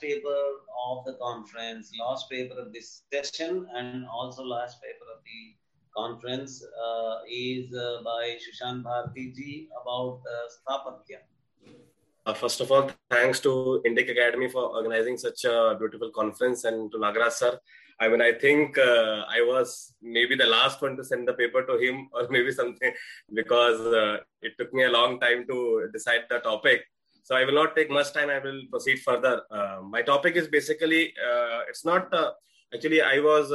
paper of the conference, last paper of this session, and also last paper of the conference uh, is uh, by Shushan Bharti ji about Sthapatya. Uh, first of all, thanks to Indic Academy for organizing such a beautiful conference and to Nagaraj sir. I mean, I think uh, I was maybe the last one to send the paper to him or maybe something because uh, it took me a long time to decide the topic. So I will not take much time. I will proceed further. Uh, my topic is basically, uh, it's not, uh, actually I was,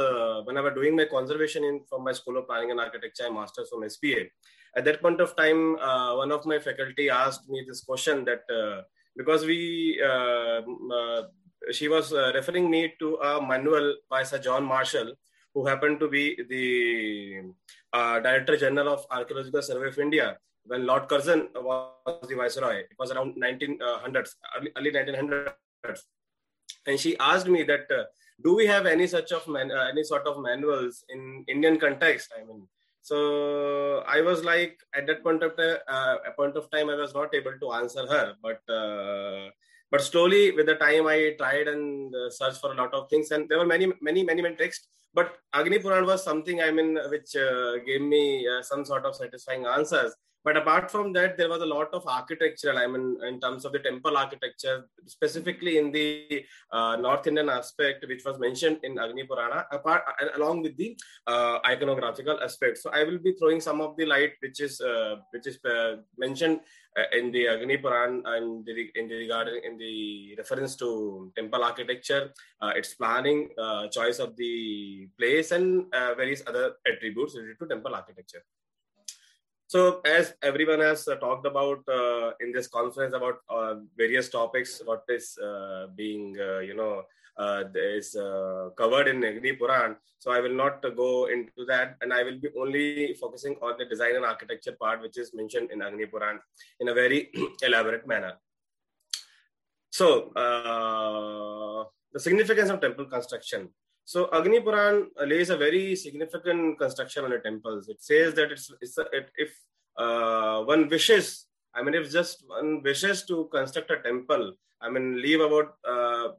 when I was doing my conservation in from my School of Planning and Architecture, I master's from SPA at that point of time, uh, one of my faculty asked me this question that uh, because we, uh, uh she was uh, referring me to a manual by Sir John Marshall, who happened to be the uh, Director General of Archaeological Survey of India when Lord Curzon was the Viceroy. It was around 1900s, early, early 1900s. And she asked me that, do we have any such of man, any sort of manuals in Indian context? I mean, so I was like, at that point of time, uh, point of time, I was not able to answer her. But uh, but slowly, with the time, I tried and uh, searched for a lot of things, and there were many, many, many, many texts. But Agni Puran was something I mean, which uh, gave me uh, some sort of satisfying answers. But apart from that, there was a lot of architectural, I mean, in terms of the temple architecture, specifically in the uh, North Indian aspect, which was mentioned in Agni Purana, apart, along with the uh, iconographical aspect. So I will be throwing some of the light, which is uh, which is uh, mentioned uh, in the Agni Puran and in the in the reference to temple architecture, uh, its planning, choice of the place, and various other attributes related to temple architecture. So, as everyone has uh, talked about uh, in this conference about uh, various topics, what is uh, being, uh, you know, uh, is covered in Agni Puran. So, I will not go into that, and I will be only focusing on the design and architecture part, which is mentioned in Agni Puran in a very elaborate manner. So, the significance of temple construction. So Agni Puran lays a very significant construction on the temples. It says that it's, it's a, it, if uh, one wishes, I mean, if just one wishes to construct a temple, I mean, leave about uh,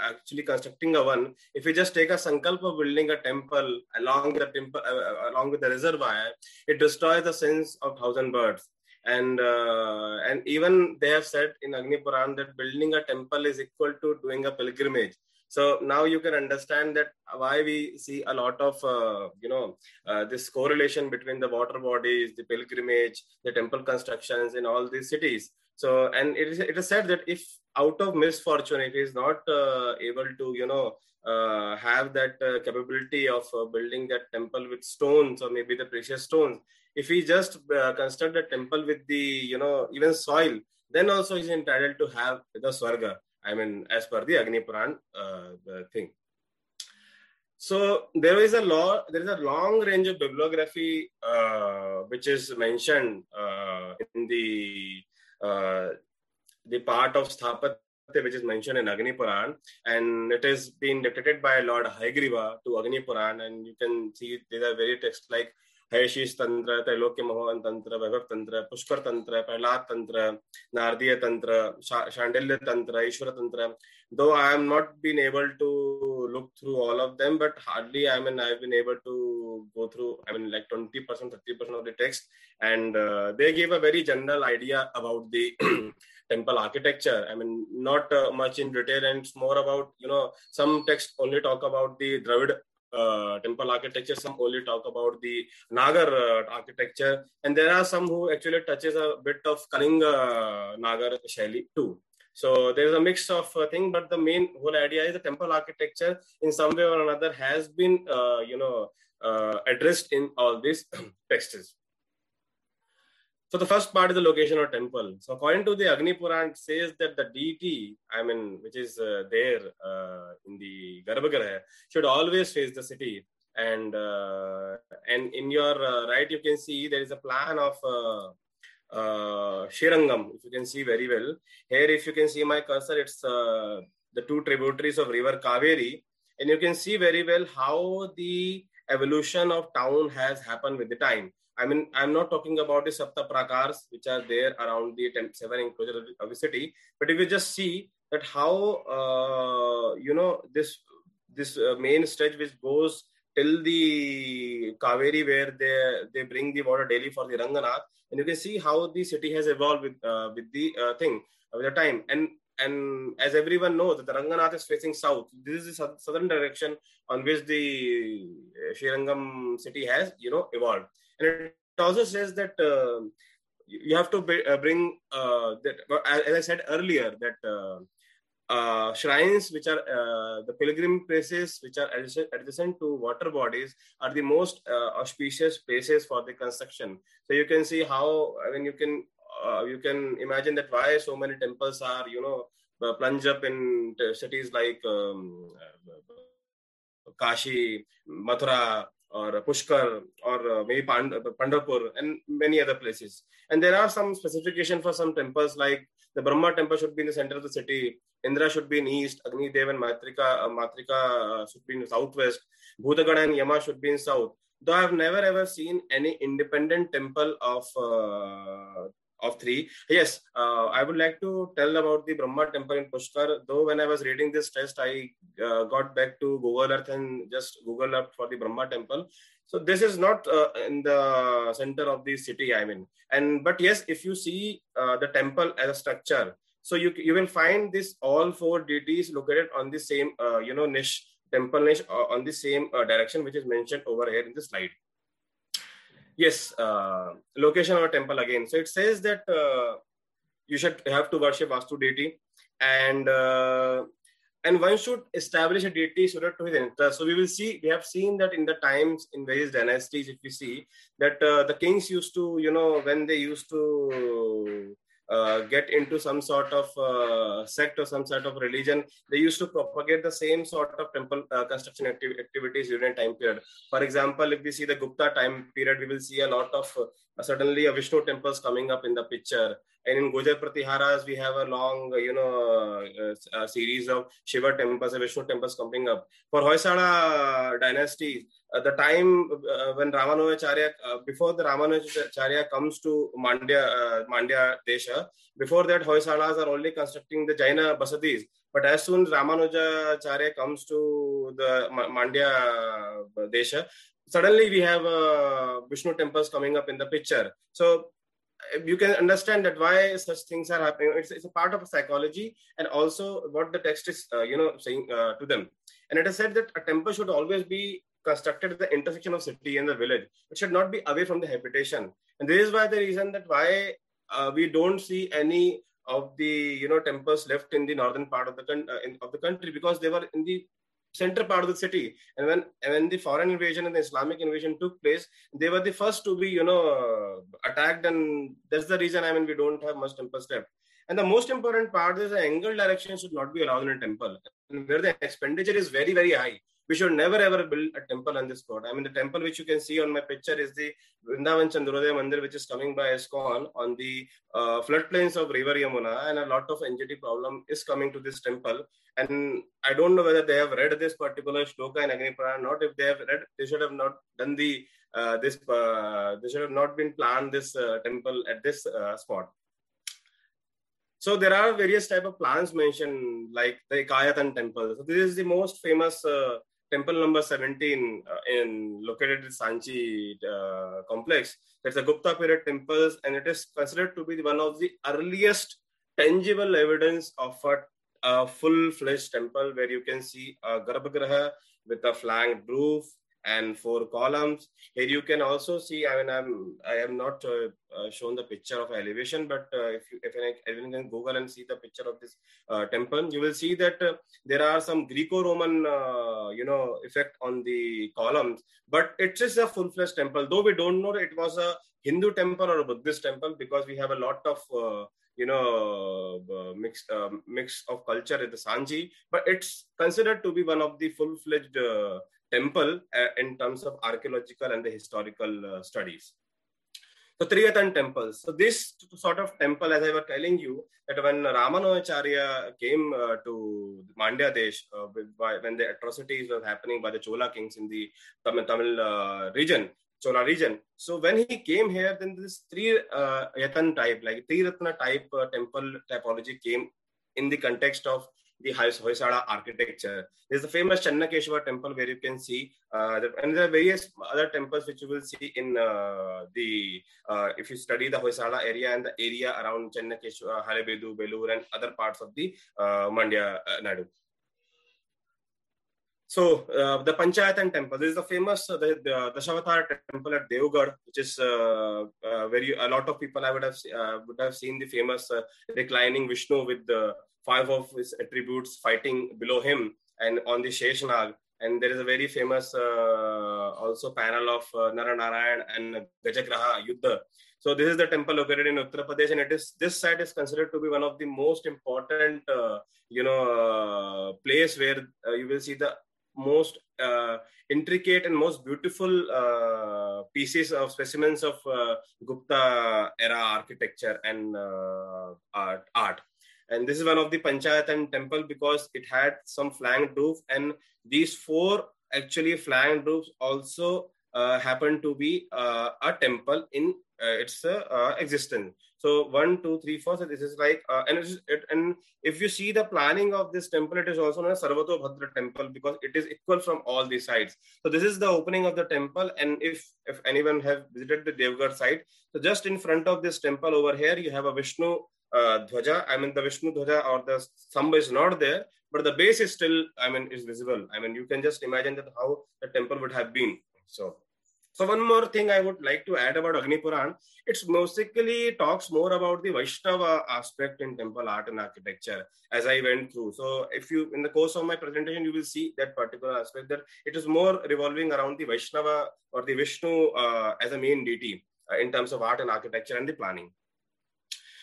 actually constructing a one. If you just take a sankalp of building a temple along the temple, uh, uh, along with the reservoir, it destroys the sense of thousand birds. And uh, and even they have said in Agni Puran that building a temple is equal to doing a pilgrimage so now you can understand that why we see a lot of uh, you know uh, this correlation between the water bodies the pilgrimage the temple constructions in all these cities. So and it is it is said that if out of misfortune he is not uh, able to you know uh, have that uh, capability of uh, building that temple with stones or maybe the precious stones if he just construct a temple with the you know even soil then also is entitled to have the swarga I mean, as per the Agni Puran uh, thing. So there is a law, there is a long range of bibliography uh, which is mentioned uh, in the uh, the part of Sthapatya which is mentioned in Agni Puran, and it is being dictated by Lord Hayagriva to Agni Puran, and you can see these are very texts like हैशिष तंत्र त्रैलोक्य mahon तंत्र वैभव तंत्र पुष्कर तंत्र प्रहलाद तंत्र नारदीय तंत्र शांडल्य tantra Ishwar tantra though I am not been able to look through all of them but hardly I mean I been able to go through I mean like twenty percent thirty percent of the text and they give a very general idea about the temple architecture I mean not much in detail and more about you know some text only talk about the Dravida uh, temple architecture some only talk about the nagar uh, architecture. And there are some who actually touches a bit of kalinga nagar shaili too. So there is a mix of uh, thing but the main whole idea is the temple architecture in some way or another has been uh, you know uh, addressed in all these texts so the first part is the location of temple. So according to the Agni Puran, it says that the deity, I mean, which is uh, there uh, in the Garbhagriha, should always face the city. And uh, and in your uh, right, you can see there is a plan of uh, uh, Srirangam, if you can see very well. Here, if you can see my cursor, it's the two tributaries of river Kaveri. And you can see very well how the evolution of town has happened with the time I mean, I'm not talking about the Sapta Prakars, which are there around the 10, seven enclosure of the city, but if you just see that how uh, you know this this uh, main stretch which goes till the Kaveri where they they bring the water daily for the Ranganath, and you can see how the city has evolved with uh, with the uh, thing with the time. And and as everyone knows, the Ranganath is facing south. This is the southern direction on which the uh, Srirangam city has you know evolved. And it also says that uh, you have to uh, bring uh, that as I said earlier that uh, shrines which are uh, the pilgrim places which are adjacent to water bodies are the most uh, auspicious places for the construction. So you can see how i mean you can uh, you can imagine that why so many temples are you know uh, plunge up in cities like um, kashi mathura or Pushkar or uh, maybe Pand- Pandharpur and many other places. And there are some specification for some temples like the Brahma temple should be in the center of the city. Indra should be in east. Agni Dev and Matrika, uh, Matrika uh, should be in southwest. Bhutagana and Yama should be in south. Though I've never ever seen any independent temple of uh, of three. Yes, uh, I would like to tell about the Brahma temple in Pushkar. Though when I was reading this test, I uh, got back to Google Earth and just Google up for the Brahma temple. So this is not uh, in the center of the city. I mean, and but yes, if you see uh, the temple as a structure, so you you will find this all four deities located on the same uh, you know niche temple niche uh, on the same direction which is mentioned over here in the slide. Yes, uh, location of a temple again. So it says that uh, you should have to worship Vastu deity and uh, and one should establish a deity suited to his interest. So we will see, we have seen that in the times in various dynasties, if you see that uh, the kings used to, you know, when they used to uh, get into some sort of uh, sect or some sort of religion, they used to propagate the same sort of temple uh, construction acti- activities during time period. For example, if we see the Gupta time period, we will see a lot of suddenly a Vishnu temples coming up in the picture. And in Gurjar Pratiharas, we have a long, you know, uh, series of Shiva temples and Vishnu temples coming up. For Hoysala dynasty, uh, the time uh, when Ramanujacharya, uh, before the Ramanujacharya comes to Mandya, Mandya Desha, before that Hoysalas are only constructing the Jaina basadis. But as soon as Ramanujacharya comes to the Mandya Desha, suddenly we have uh, Vishnu temples coming up in the picture. So you can understand that why such things are happening. It's, it's a part of psychology and also what the text is, uh, you know, saying uh, to them. And it is said that a temple should always be constructed at the intersection of city and the village. It should not be away from the habitation. And this is why the reason that why uh, we don't see any of the you know temples left in the northern part of the uh, in, of the country because they were in the center part of the city. And when when the foreign invasion and the Islamic invasion took place, they were the first to be you know attacked, and that's the reason. I mean, we don't have much temple left. And the most important part is the angle direction should not be allowed in a temple, and where the expenditure is very very high we should never ever build a temple on this spot. I mean, the temple which you can see on my picture is the Vrindavan Chandrodaya Mandir, which is coming by ISKCON on the uh, floodplains of River Yamuna, and a lot of NGT problem is coming to this temple. And I don't know whether they have read this particular shloka in Agni or not. If they have read, they should have not done the uh, this. Uh, they should have not been planned this uh, temple at this uh, spot. So there are various type of plans mentioned, like the Ekayatan temple. So this is the most famous uh, temple number 17 uh, in located in Sanchi uh, complex. It's a Gupta period temples, and it is considered to be one of the earliest tangible evidence of a, a full-fledged temple where you can see a garbhagriha with a flanked roof and four columns. Here you can also see. I mean, I'm I am not uh, uh, shown the picture of elevation, but uh, if you if anyone can Google and see the picture of this uh, temple, you will see that uh, there are some Greco-Roman uh, you know effect on the columns. But it is a full-fledged temple, though we don't know it was a Hindu temple or a Buddhist temple because we have a lot of you know uh, mix uh, mix of culture at the Sanchi, but it's considered to be one of the full-fledged uh, temple uh, in terms of archaeological and the historical uh, studies. So Triyatan temples. So this sort of temple, as I was telling you, that when Ramanujacharya came uh, to Mandya Desh, uh, by, when the atrocities were happening by the Chola kings in the Tamil, Tamil uh, region, Chola region. So when he came here, then this three uh, type, like three Ratna type temple typology came. in the context of the Hoysala architecture. There's the famous Channakeshwar temple where you can see, uh, and there are various other temples which you will see in uh, the, uh, if you study the Hoysala area and the area around Channakeshwar, Halebedu, Belur, and other parts of the uh, Mandya uh, Nadu. So uh, the Panchayatan temple, this is the famous uh, the, the Dashavatara temple at Devgarh, which is uh, uh, where you, a lot of people I would have uh, would have seen the famous reclining Vishnu with the five of his attributes fighting below him and on the Sheshnag. And there is a very famous also panel of uh, Naranarayan and Gajagraha Yuddha. So this is the temple located in Uttar Pradesh, and it is this site is considered to be one of the most important, you know, place where you will see the most uh, intricate and most beautiful uh, pieces of specimens of uh, Gupta era architecture and uh, art, art. And this is one of the Panchayatan temple because it had some flanked roof, and these four actually flanked roofs also uh, happen to be uh, a temple in its existence. So one, two, three, four. So this is like, uh, and it, and if you see the planning of this temple, it is also known as Sarvato Bhadra temple because it is equal from all the sides. So this is the opening of the temple, and if if anyone have visited the Devgarh site, so just in front of this temple over here, you have a Vishnu uh, Dhwaja. I mean, the Vishnu Dhwaja or the Sambha is not there, but the base is still, I mean, is visible. I mean, you can just imagine that how the temple would have been. So so one more thing I would like to add about Agni Puran, it's basically talks more about the Vaishnava aspect in temple art and architecture as I went through. So if you, in the course of my presentation, you will see that particular aspect that it is more revolving around the Vaishnava or the Vishnu uh, as a main deity uh, in terms of art and architecture and the planning.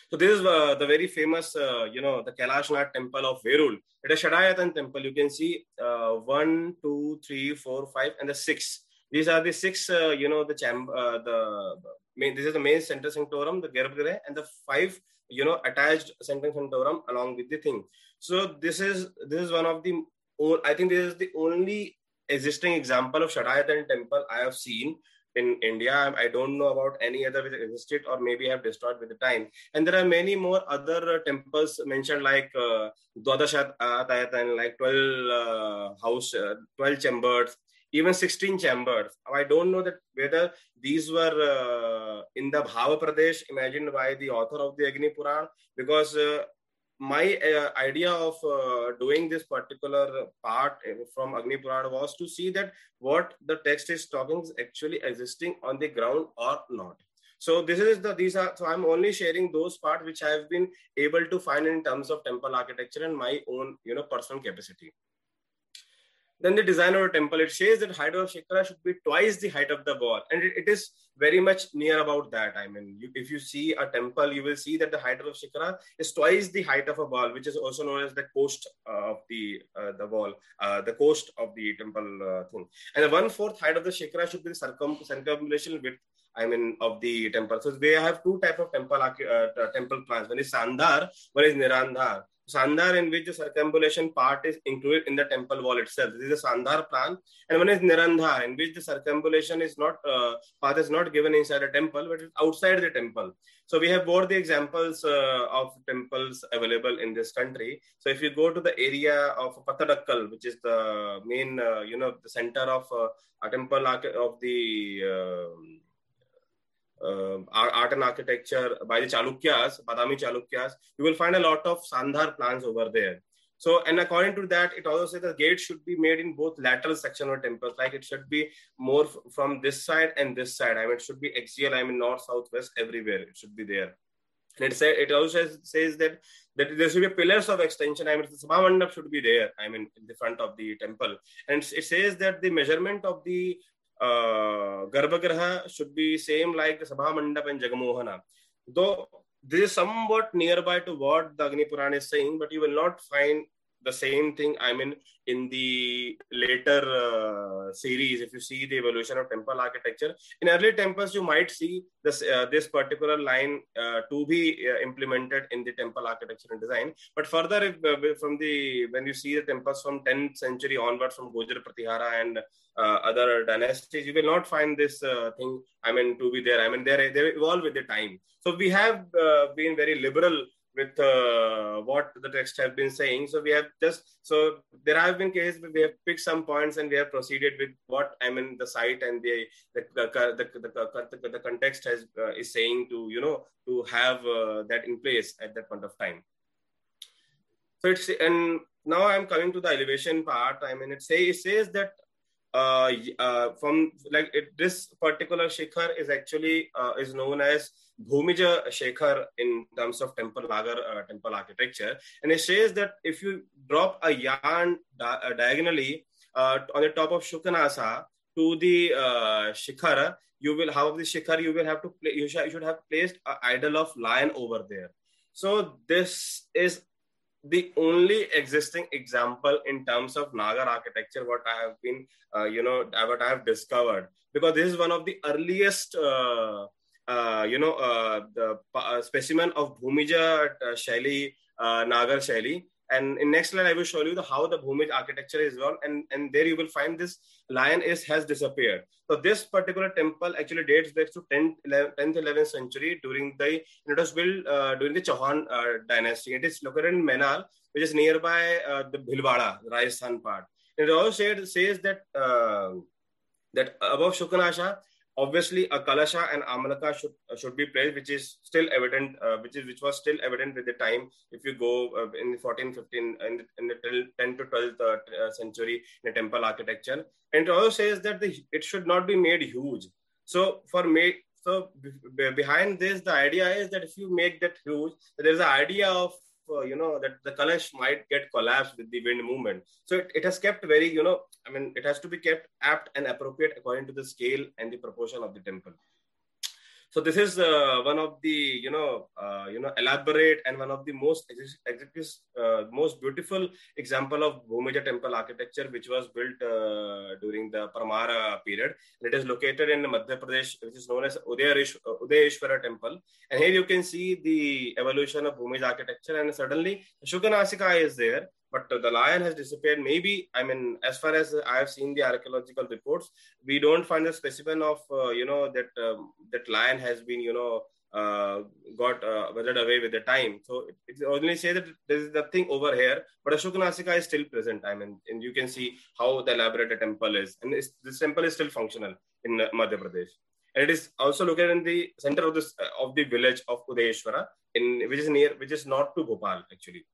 So this is uh, the very famous, uh, you know, the Kailashnath temple of Verul. It is Shadayatan temple. You can see uh, one, two, three, four, five, and the six these are the six, uh, you know, the chamber, uh, the main, this is the main center sanctorum, the Garbhagriha, and the five, you know, attached center sanctorum along with the thing. So this is this is one of the, I think this is the only existing example of Shadayatan temple I have seen in India. I don't know about any other which existed or maybe have destroyed with the time. And there are many more other uh, temples mentioned like uh, Dwadashat Ayatan, like 12 uh, house, uh, 12 chambers, even 16 chambers. I don't know that whether these were uh, in the Bhava Pradesh imagined by the author of the Agni Puran, because uh, my uh, idea of uh, doing this particular part from Agni Puran was to see that what the text is talking is actually existing on the ground or not. So this is the these are so I'm only sharing those parts which I have been able to find in terms of temple architecture and my own you know personal capacity. Then the design of a temple, it says that height of Shikara should be twice the height of the wall. And it, it is very much near about that. I mean, you, if you see a temple, you will see that the height of Shikara is twice the height of a wall, which is also known as the coast uh, of the uh, the wall, uh, the coast of the temple uh, thing. And the one-fourth height of the Shikara should be the circum circumambulation width I mean, of the temple. So they have two type of temple uh, temple plans. One is Sandhar, one is Nirandhar. Sandhar in which the circumambulation part is included in the temple wall itself. This is a Sandhar plan. And one is Nirandhar in which the circumambulation is not, uh, path is not given inside a temple, but it's outside the temple. So we have both the examples uh, of temples available in this country. So if you go to the area of Pattadakal, which is the main, uh, you know, the center of uh, a temple of the um, uh, art and architecture by the Chalukyas, Badami Chalukyas, you will find a lot of Sandhar plans over there. So, and according to that, it also says the gate should be made in both lateral section of temples. Like it should be more f- from this side and this side. I mean, it should be axial. I mean, north, south, west, everywhere. It should be there. And it, say, it also says, says that that there should be pillars of extension. I mean, the Sabha should be there. I mean, in the front of the temple. And it says that the measurement of the Garbhagriha should be same like Sabha Mandap and Jagamohana. Though this is somewhat nearby to what the Agni Puran is saying, but you will not find the same thing. I mean, in the later uh, series, if you see the evolution of temple architecture, in early temples, you might see this uh, this particular line uh, to be uh, implemented in the temple architecture and design. But further, if, uh, from the when you see the temples from 10th century onwards, from Gurjar Pratihara and uh, other dynasties, you will not find this thing. I mean, to be there. I mean, they they evolve with the time. So we have been very liberal with uh, what the text have been saying. So we have just so there have been cases where we have picked some points and we have proceeded with what I mean the site and the the the, the, the, the context has uh, is saying to you know to have uh, that in place at that point of time. So it's and now I'm coming to the elevation part. I mean it say it says that uh, uh, from like it, this particular shikhar is actually uh, is known as Bhumija Shekhar in terms of temple Nagar uh, temple architecture, and it says that if you drop a yarn di- uh, diagonally uh, on the top of Shukanasa to the uh, Shikhar, you will have the Shikhar. You will have to play, you, sh- you should have placed an idol of lion over there. So this is the only existing example in terms of Nagar architecture what I have been uh, you know what I have discovered because this is one of the earliest uh, uh, you know uh, the uh, specimen of Bhumija uh, Shaili Nagar Shaili and in next slide, I will show you the, how the Bhumij architecture is evolved, and, and there you will find this lion is has disappeared. So this particular temple actually dates back to 10th, 10th 11th century during the it was built uh, during the Chauhan uh, dynasty. It is located in Menal, which is nearby uh, the Bhilwara, Rajasthan part. And it also says that uh, that above Shukanasha, obviously a kalasha and amalaka should uh, should be placed which is still evident uh, which is which was still evident with the time. If you go uh, in the 14 15 in the, in the 10 to 12th uh, uh, century in the temple architecture. And it also says that the, it should not be made huge. So for me so b- behind this the idea is that if you make that huge there's an idea of uh, you know that the kalash might get collapsed with the wind movement. So it, it has kept very you know i mean it has to be kept apt and appropriate according to the scale and the proportion of the temple. So this is uh, one of the you know uh, you know elaborate and one of the most uh, most beautiful example of Bhumija temple architecture, which was built uh, during the Paramara period. And it is located in Madhya Pradesh, which is known as Udayeshwara temple. And here you can see the evolution of Bhumija architecture. And suddenly Shukanasika is there but the lion has disappeared. Maybe, I mean, as far as I have seen the archaeological reports, we don't find a specimen of, uh, you know, that um, that lion has been, you know, uh, got uh, withered away with the time. So it, it only say that there is nothing over here, but Ashoka Nasika is still present. I mean, and you can see how the elaborate the temple is, and this temple is still functional in Madhya Pradesh. And it is also located in the center of this uh, of the village of Udayeshwara, in which is near, which is not to Bhopal actually.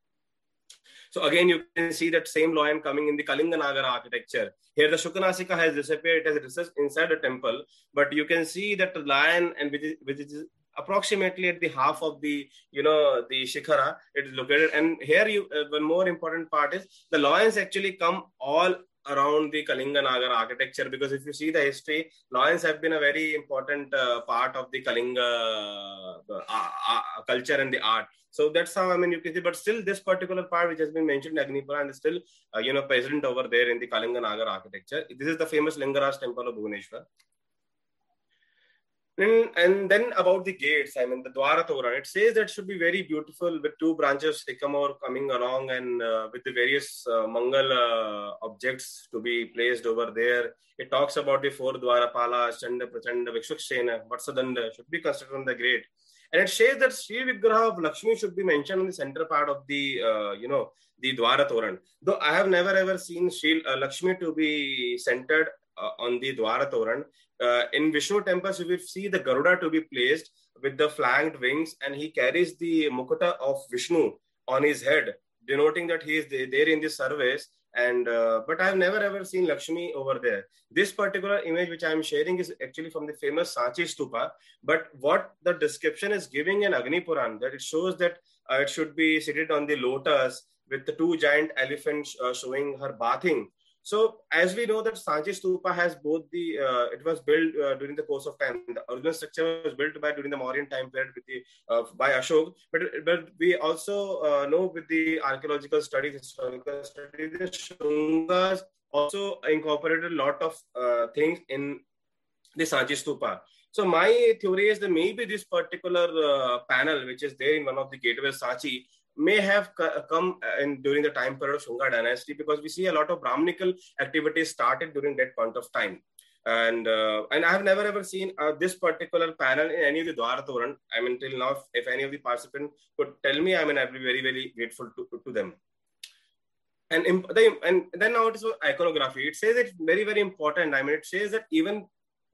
So again, you can see that same lion coming in the Kalinga Nagara architecture. Here the Shukanasika has disappeared, it has recessed inside the temple, but you can see that the lion and which is, which is approximately at the half of the you know the shikhara it is located and here you uh, one more important part is the lions actually come all around the Kalinga Nagar architecture because if you see the history, lions have been a very important uh, part of the Kalinga uh, culture and the art. So that's how I mean you can see, but still this particular part which has been mentioned, Agnipura, and is still uh, you know present over there in the Kalinga Nagar architecture. This is the famous Lingaraj temple of Bhubaneswar. And, and then about the gates, I mean the Dwara Toran, it says that should be very beautiful with two branches sycamore coming along and uh, with the various uh, Mangal uh, objects to be placed over there. It talks about the four Dwara Dwarapala, Chanda, Prachanda, Vikshukshena, Vatsadanda should be constructed on the gate. And it says that Sri Vigraha of Lakshmi should be mentioned in the center part of the, uh, you know, the Dwara Toran. Though I have never ever seen Sri uh, Lakshmi to be centered uh, on the Dwara Toran. Uh, in Vishnu temples, you will see the Garuda to be placed with the flanked wings, and he carries the Mukuta of Vishnu on his head, denoting that he is there in the service. And uh, but I've never ever seen Lakshmi over there. This particular image which I'm sharing is actually from the famous Sanchi Stupa. But what the description is giving in Agni Puran that it shows that uh, it should be seated on the lotus with the two giant elephants uh, showing her bathing so as we know that Sanchi Stupa has both the, uh, it was built uh, during the course of time. The original structure was built by during the Mauryan time period with the, uh, by Ashok. But, but we also uh, know with the archaeological studies, historical studies, the Shungas also incorporated a lot of uh, things in the Sanchi Stupa. So my theory is that maybe this particular uh, panel, which is there in one of the gateways, Sanchi, may have come in during the time period of Shunga dynasty because we see a lot of Brahminical activities started during that point of time. and uh, and I have never ever seen uh, this particular panel in any of the Dwaratoran. I mean, till now, if, if, any of the participants could tell me, I mean, I'd be very, very grateful to, to them. And, the, and then now it is iconography. It says it's very, very important. I mean, it says that even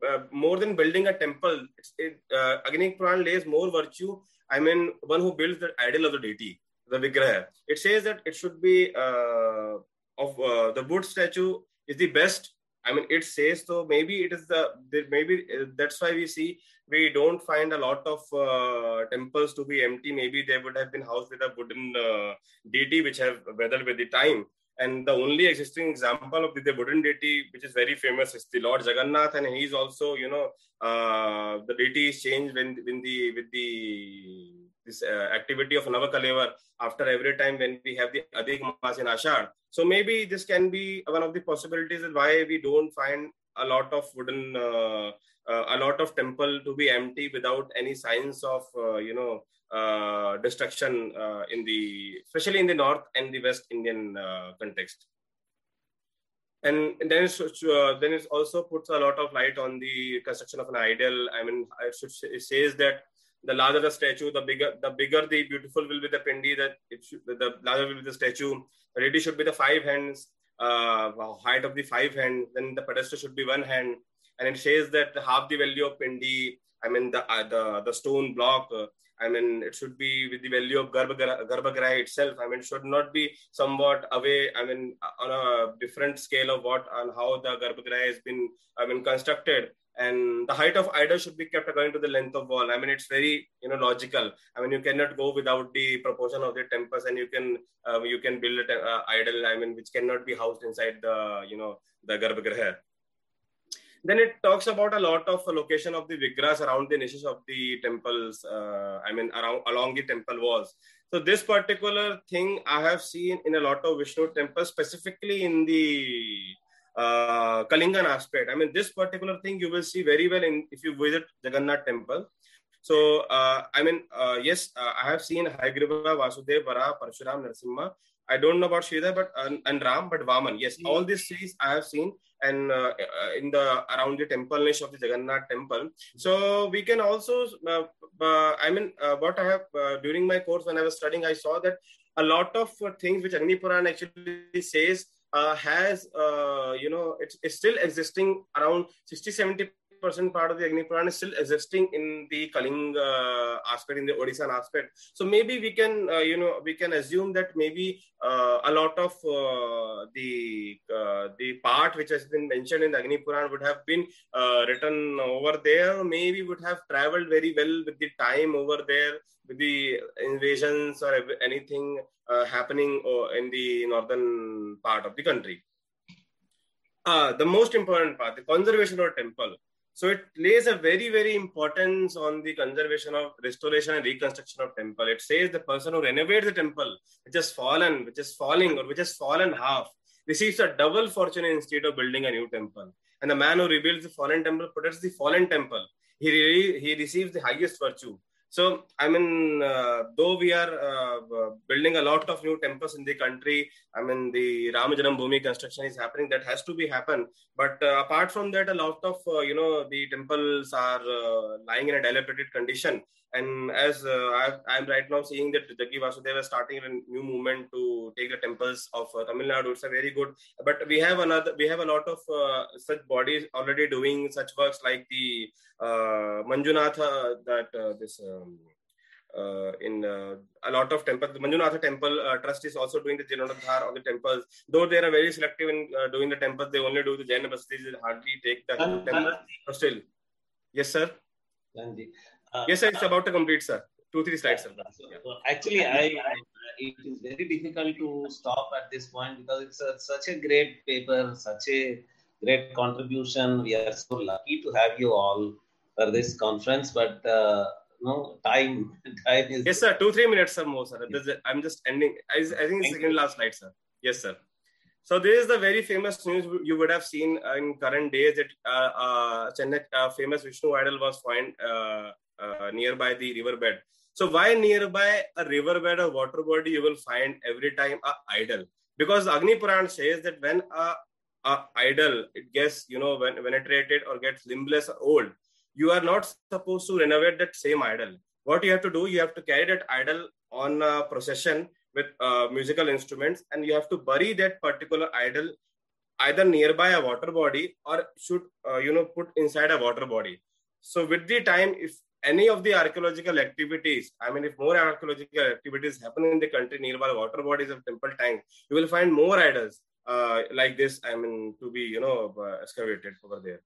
uh, more than building a temple, it, uh, Agni Puran lays more virtue. I mean, one who builds the idol of the deity, the Vigraha. It says that it should be uh, of uh, the wood statue is the best I mean, it says so. Maybe it is the maybe uh, that's why we see we don't find a lot of uh, temples to be empty. Maybe they would have been housed with a wooden uh, deity which have weathered with the time. And the only existing example of the, wooden deity, which is very famous, is the Lord Jagannath, and he's also, you know, uh, the deity is changed when when the with the this uh, activity of Navakalevar after every time when we have the Adhik Mas in Ashad. So maybe this can be one of the possibilities why we don't find a lot of wooden, uh, uh, a lot of temple to be empty without any signs of, uh, you know, uh, destruction uh, in the, especially in the North and the West Indian context. And then it, then it also puts a lot of light on the construction of an idol. I mean, it says that the larger the statue, the bigger the bigger the beautiful will be the pindi. That it should, the larger will be the statue. The should be the five hands, uh, height of the five hands. Then the pedestal should be one hand, and it says that half the value of pindi. I mean the uh, the the stone block. Uh, I mean, it should be with the value of Garbhagriha itself. I mean, it should not be somewhat away. I mean, on a different scale of what and how the Garbhagriha has been, I mean, constructed and the height of idol should be kept according to the length of wall. I mean it's very you know logical. I mean you cannot go without the proportion of the temples and you can uh, you can build an uh, idol i mean which cannot be housed inside the you know the garbhagriha then it talks about a lot of location of the vigras around the niches of the temples uh, i mean around along the temple walls. So this particular thing i have seen in a lot of vishnu temples specifically in the uh, Kalingan aspect. I mean, this particular thing you will see very well in if you visit Jagannath temple. So, uh, I mean, uh, yes, uh, I have seen Hayagriva, Vasudev, Vara, Parshuram, Narasimha. I don't know about Sridhar, but uh, and Ram, but Vaman. Yes, mm-hmm. all these three I have seen, and uh, in the around the temple niche of the Jagannath temple. So we can also, I mean, what I have during my course when I was studying, I saw that a lot of things which Agni Puran actually says uh, has uh, you know it's, it's still existing around 60 70 percent part of the Agni Puran is still existing in the Kaling uh, aspect, in the Odishan aspect. So maybe we can, uh, you know, we can assume that maybe uh, a lot of uh, the uh, the part which has been mentioned in the Agni Puran would have been uh, written over there. Maybe would have traveled very well with the time over there, with the invasions or anything happening in the northern part of the country. the most important part, the conservation of temple so it lays a very, very importance on the conservation of restoration and reconstruction of temple. It says the person who renovates the temple, which has fallen, which is falling, or which has fallen half, receives a double fortune instead of building a new temple. And the man who rebuilds the fallen temple protects the fallen temple. He, re- he receives the highest virtue. So, I mean, uh, though we are uh, building a lot of new temples in the country, I mean, the Ramajanam Bhumi construction is happening. That has to be happen. But uh, apart from that, a lot of uh, you know the temples are uh, lying in a dilapidated condition. And as uh, I am right now seeing that Jaggi Vasudeva is starting a new movement to take the temples of Tamil Nadu. It's a very good. But we have another. We have a lot of such bodies already doing such works like the uh, Manjunatha, that uh, this um, uh, in uh, a lot of temples. The Manjunatha Temple uh, Trust is also doing the Jeeronodhar on the temples. Though they are very selective in uh, doing the temples, they only do the Jain they hardly take the um, temple. still. Yes, sir. Yes, sir. It's about to complete, sir. Two, three slides, sir. Yeah. Actually, I, I, it is very difficult to stop at this point because it's a, such a great paper, such a great contribution. We are so lucky to have you all for this conference, but uh, no time. Time is yes, sir. Two three minutes or more, sir. I'm just ending. I, I think it's second last slide, sir. Yes, sir. So this is the very famous news you would have seen in current days that uh, uh, uh, famous Vishnu idol was found uh, uh, nearby the riverbed. So why nearby a riverbed or water body you will find every time a idol? Because Agni Puran says that when a a idol it gets you know when penetrated or gets limbless or old you are not supposed to renovate that same idol what you have to do you have to carry that idol on a procession with uh, musical instruments and you have to bury that particular idol either nearby a water body or should uh, you know put inside a water body. So with the time if any of the archaeological activities i mean if more archaeological activities happen in the country nearby water bodies of temple tank you will find more idols uh, like this i mean to be you know uh, excavated over there.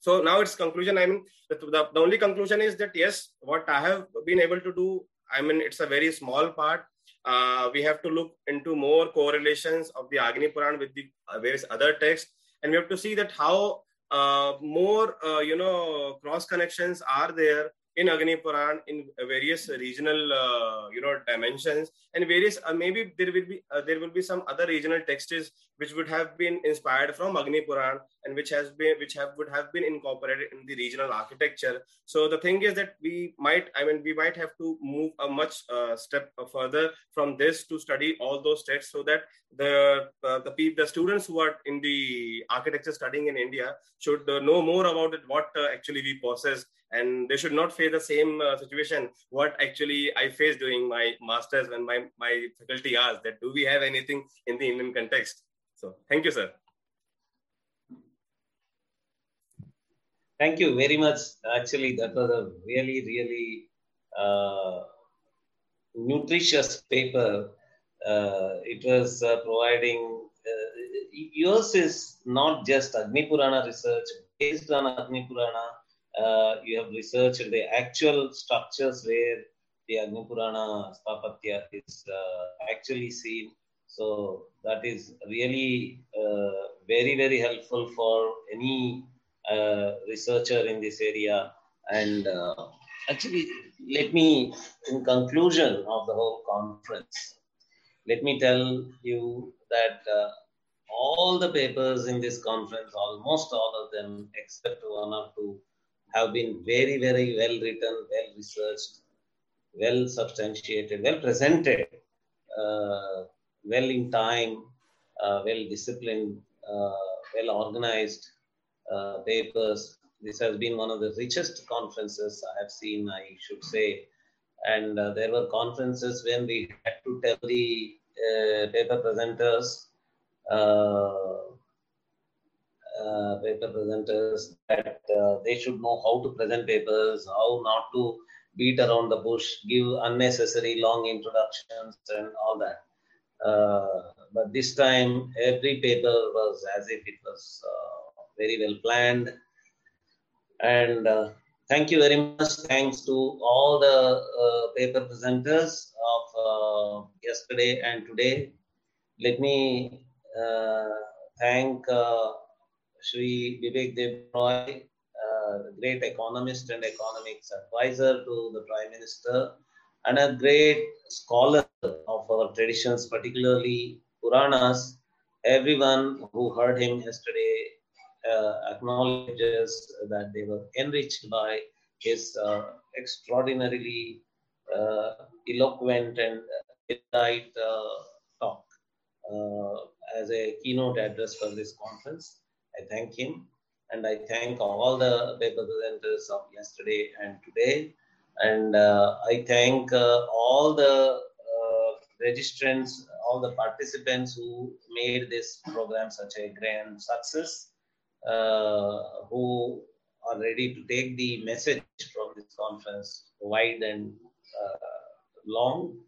So now its conclusion i mean the, the, the only conclusion is that yes what i have been able to do i mean it's a very small part uh, we have to look into more correlations of the agni puran with the uh, various other texts. And we have to see that how uh, more uh, you know cross connections are there in Agni Puran in various regional uh, you know dimensions. And various uh, maybe there will be uh, there will be some other regional texts which would have been inspired from Agni Puran and which has been which have would have been incorporated in the regional architecture. So the thing is that we might i mean we might have to move a much uh, step further from this to study all those texts so that the uh, the the students who are in the architecture studying in india should uh, know more about it what actually we possess. And they should not face the same uh, situation what actually i faced during my masters when my my faculty asked that do we have anything in the indian context? So thank you sir. Thank you very much. Actually that was a really really uh, nutritious paper. Uh, it was uh, providing uh, yours is not just agni purana research based on agni purana uh, you have researched the actual structures where the Agni Purana is uh, actually seen. So that is really uh, very, very helpful for any uh, researcher in this area. And actually, let me, in conclusion of the whole conference, let me tell you that uh, all the papers in this conference, almost all of them, except one or two, have been very, very well written, well researched, well substantiated, well presented, uh, well in time, uh, well disciplined, uh, well organized uh, papers. This has been one of the richest conferences I have seen, I should say. And uh, there were conferences when we had to tell the paper presenters uh, paper presenters that uh, they should know how to present papers, how not to beat around the bush, give unnecessary long introductions and all that. Uh, but this time, every paper was as if it was uh, very well planned. And uh, thank you very much. Thanks to all the uh, paper presenters of yesterday and today. Let me thank Sri Vivek Deb Roy, uh, great economist and economics advisor to the Prime Minister, and a great scholar of our traditions, particularly Puranas. Everyone who heard him yesterday uh, acknowledges that they were enriched by his uh, extraordinarily uh, eloquent and erudite uh, talk uh, as a keynote address for this conference. I thank him and I thank all the paper presenters of yesterday and today. And uh, I thank uh, all the uh, registrants, all the participants who made this program such a grand success, uh, who are ready to take the message from this conference wide and uh, long.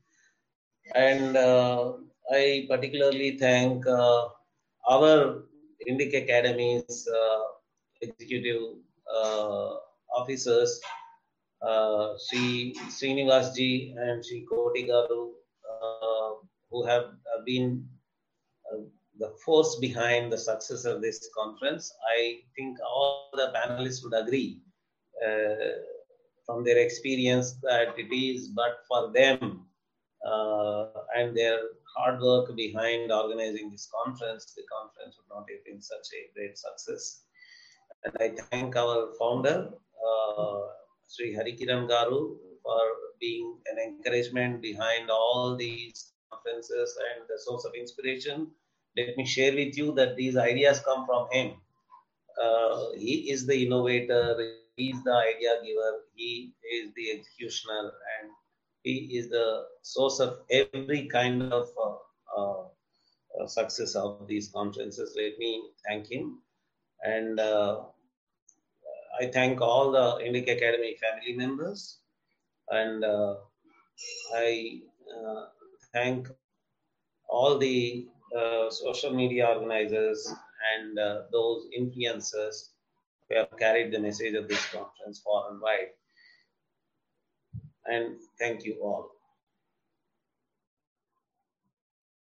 And I particularly thank our Indic Academy's uh, executive uh, officers, uh, Sri Srinivas ji and Sri Koti Garu, who have been the force behind the success of this conference. I think all the panelists would agree uh, from their experience that it is but for them uh, and their hard work behind organizing this conference, the conference would not have been such a great success. And I thank our founder, uh, Sri Harikiran Garu, for being an encouragement behind all these conferences and the source of inspiration let me share with you that these ideas come from him. Uh, he is the innovator, he is the idea giver, he is the executioner, and he is the source of every kind of uh, uh, uh success of these conferences. Let me thank him. And uh, I thank all the Indic Academy family members. And uh, I thank all the uh, social media organizers and uh, those influencers who have carried the message of this conference far and wide. And thank you all.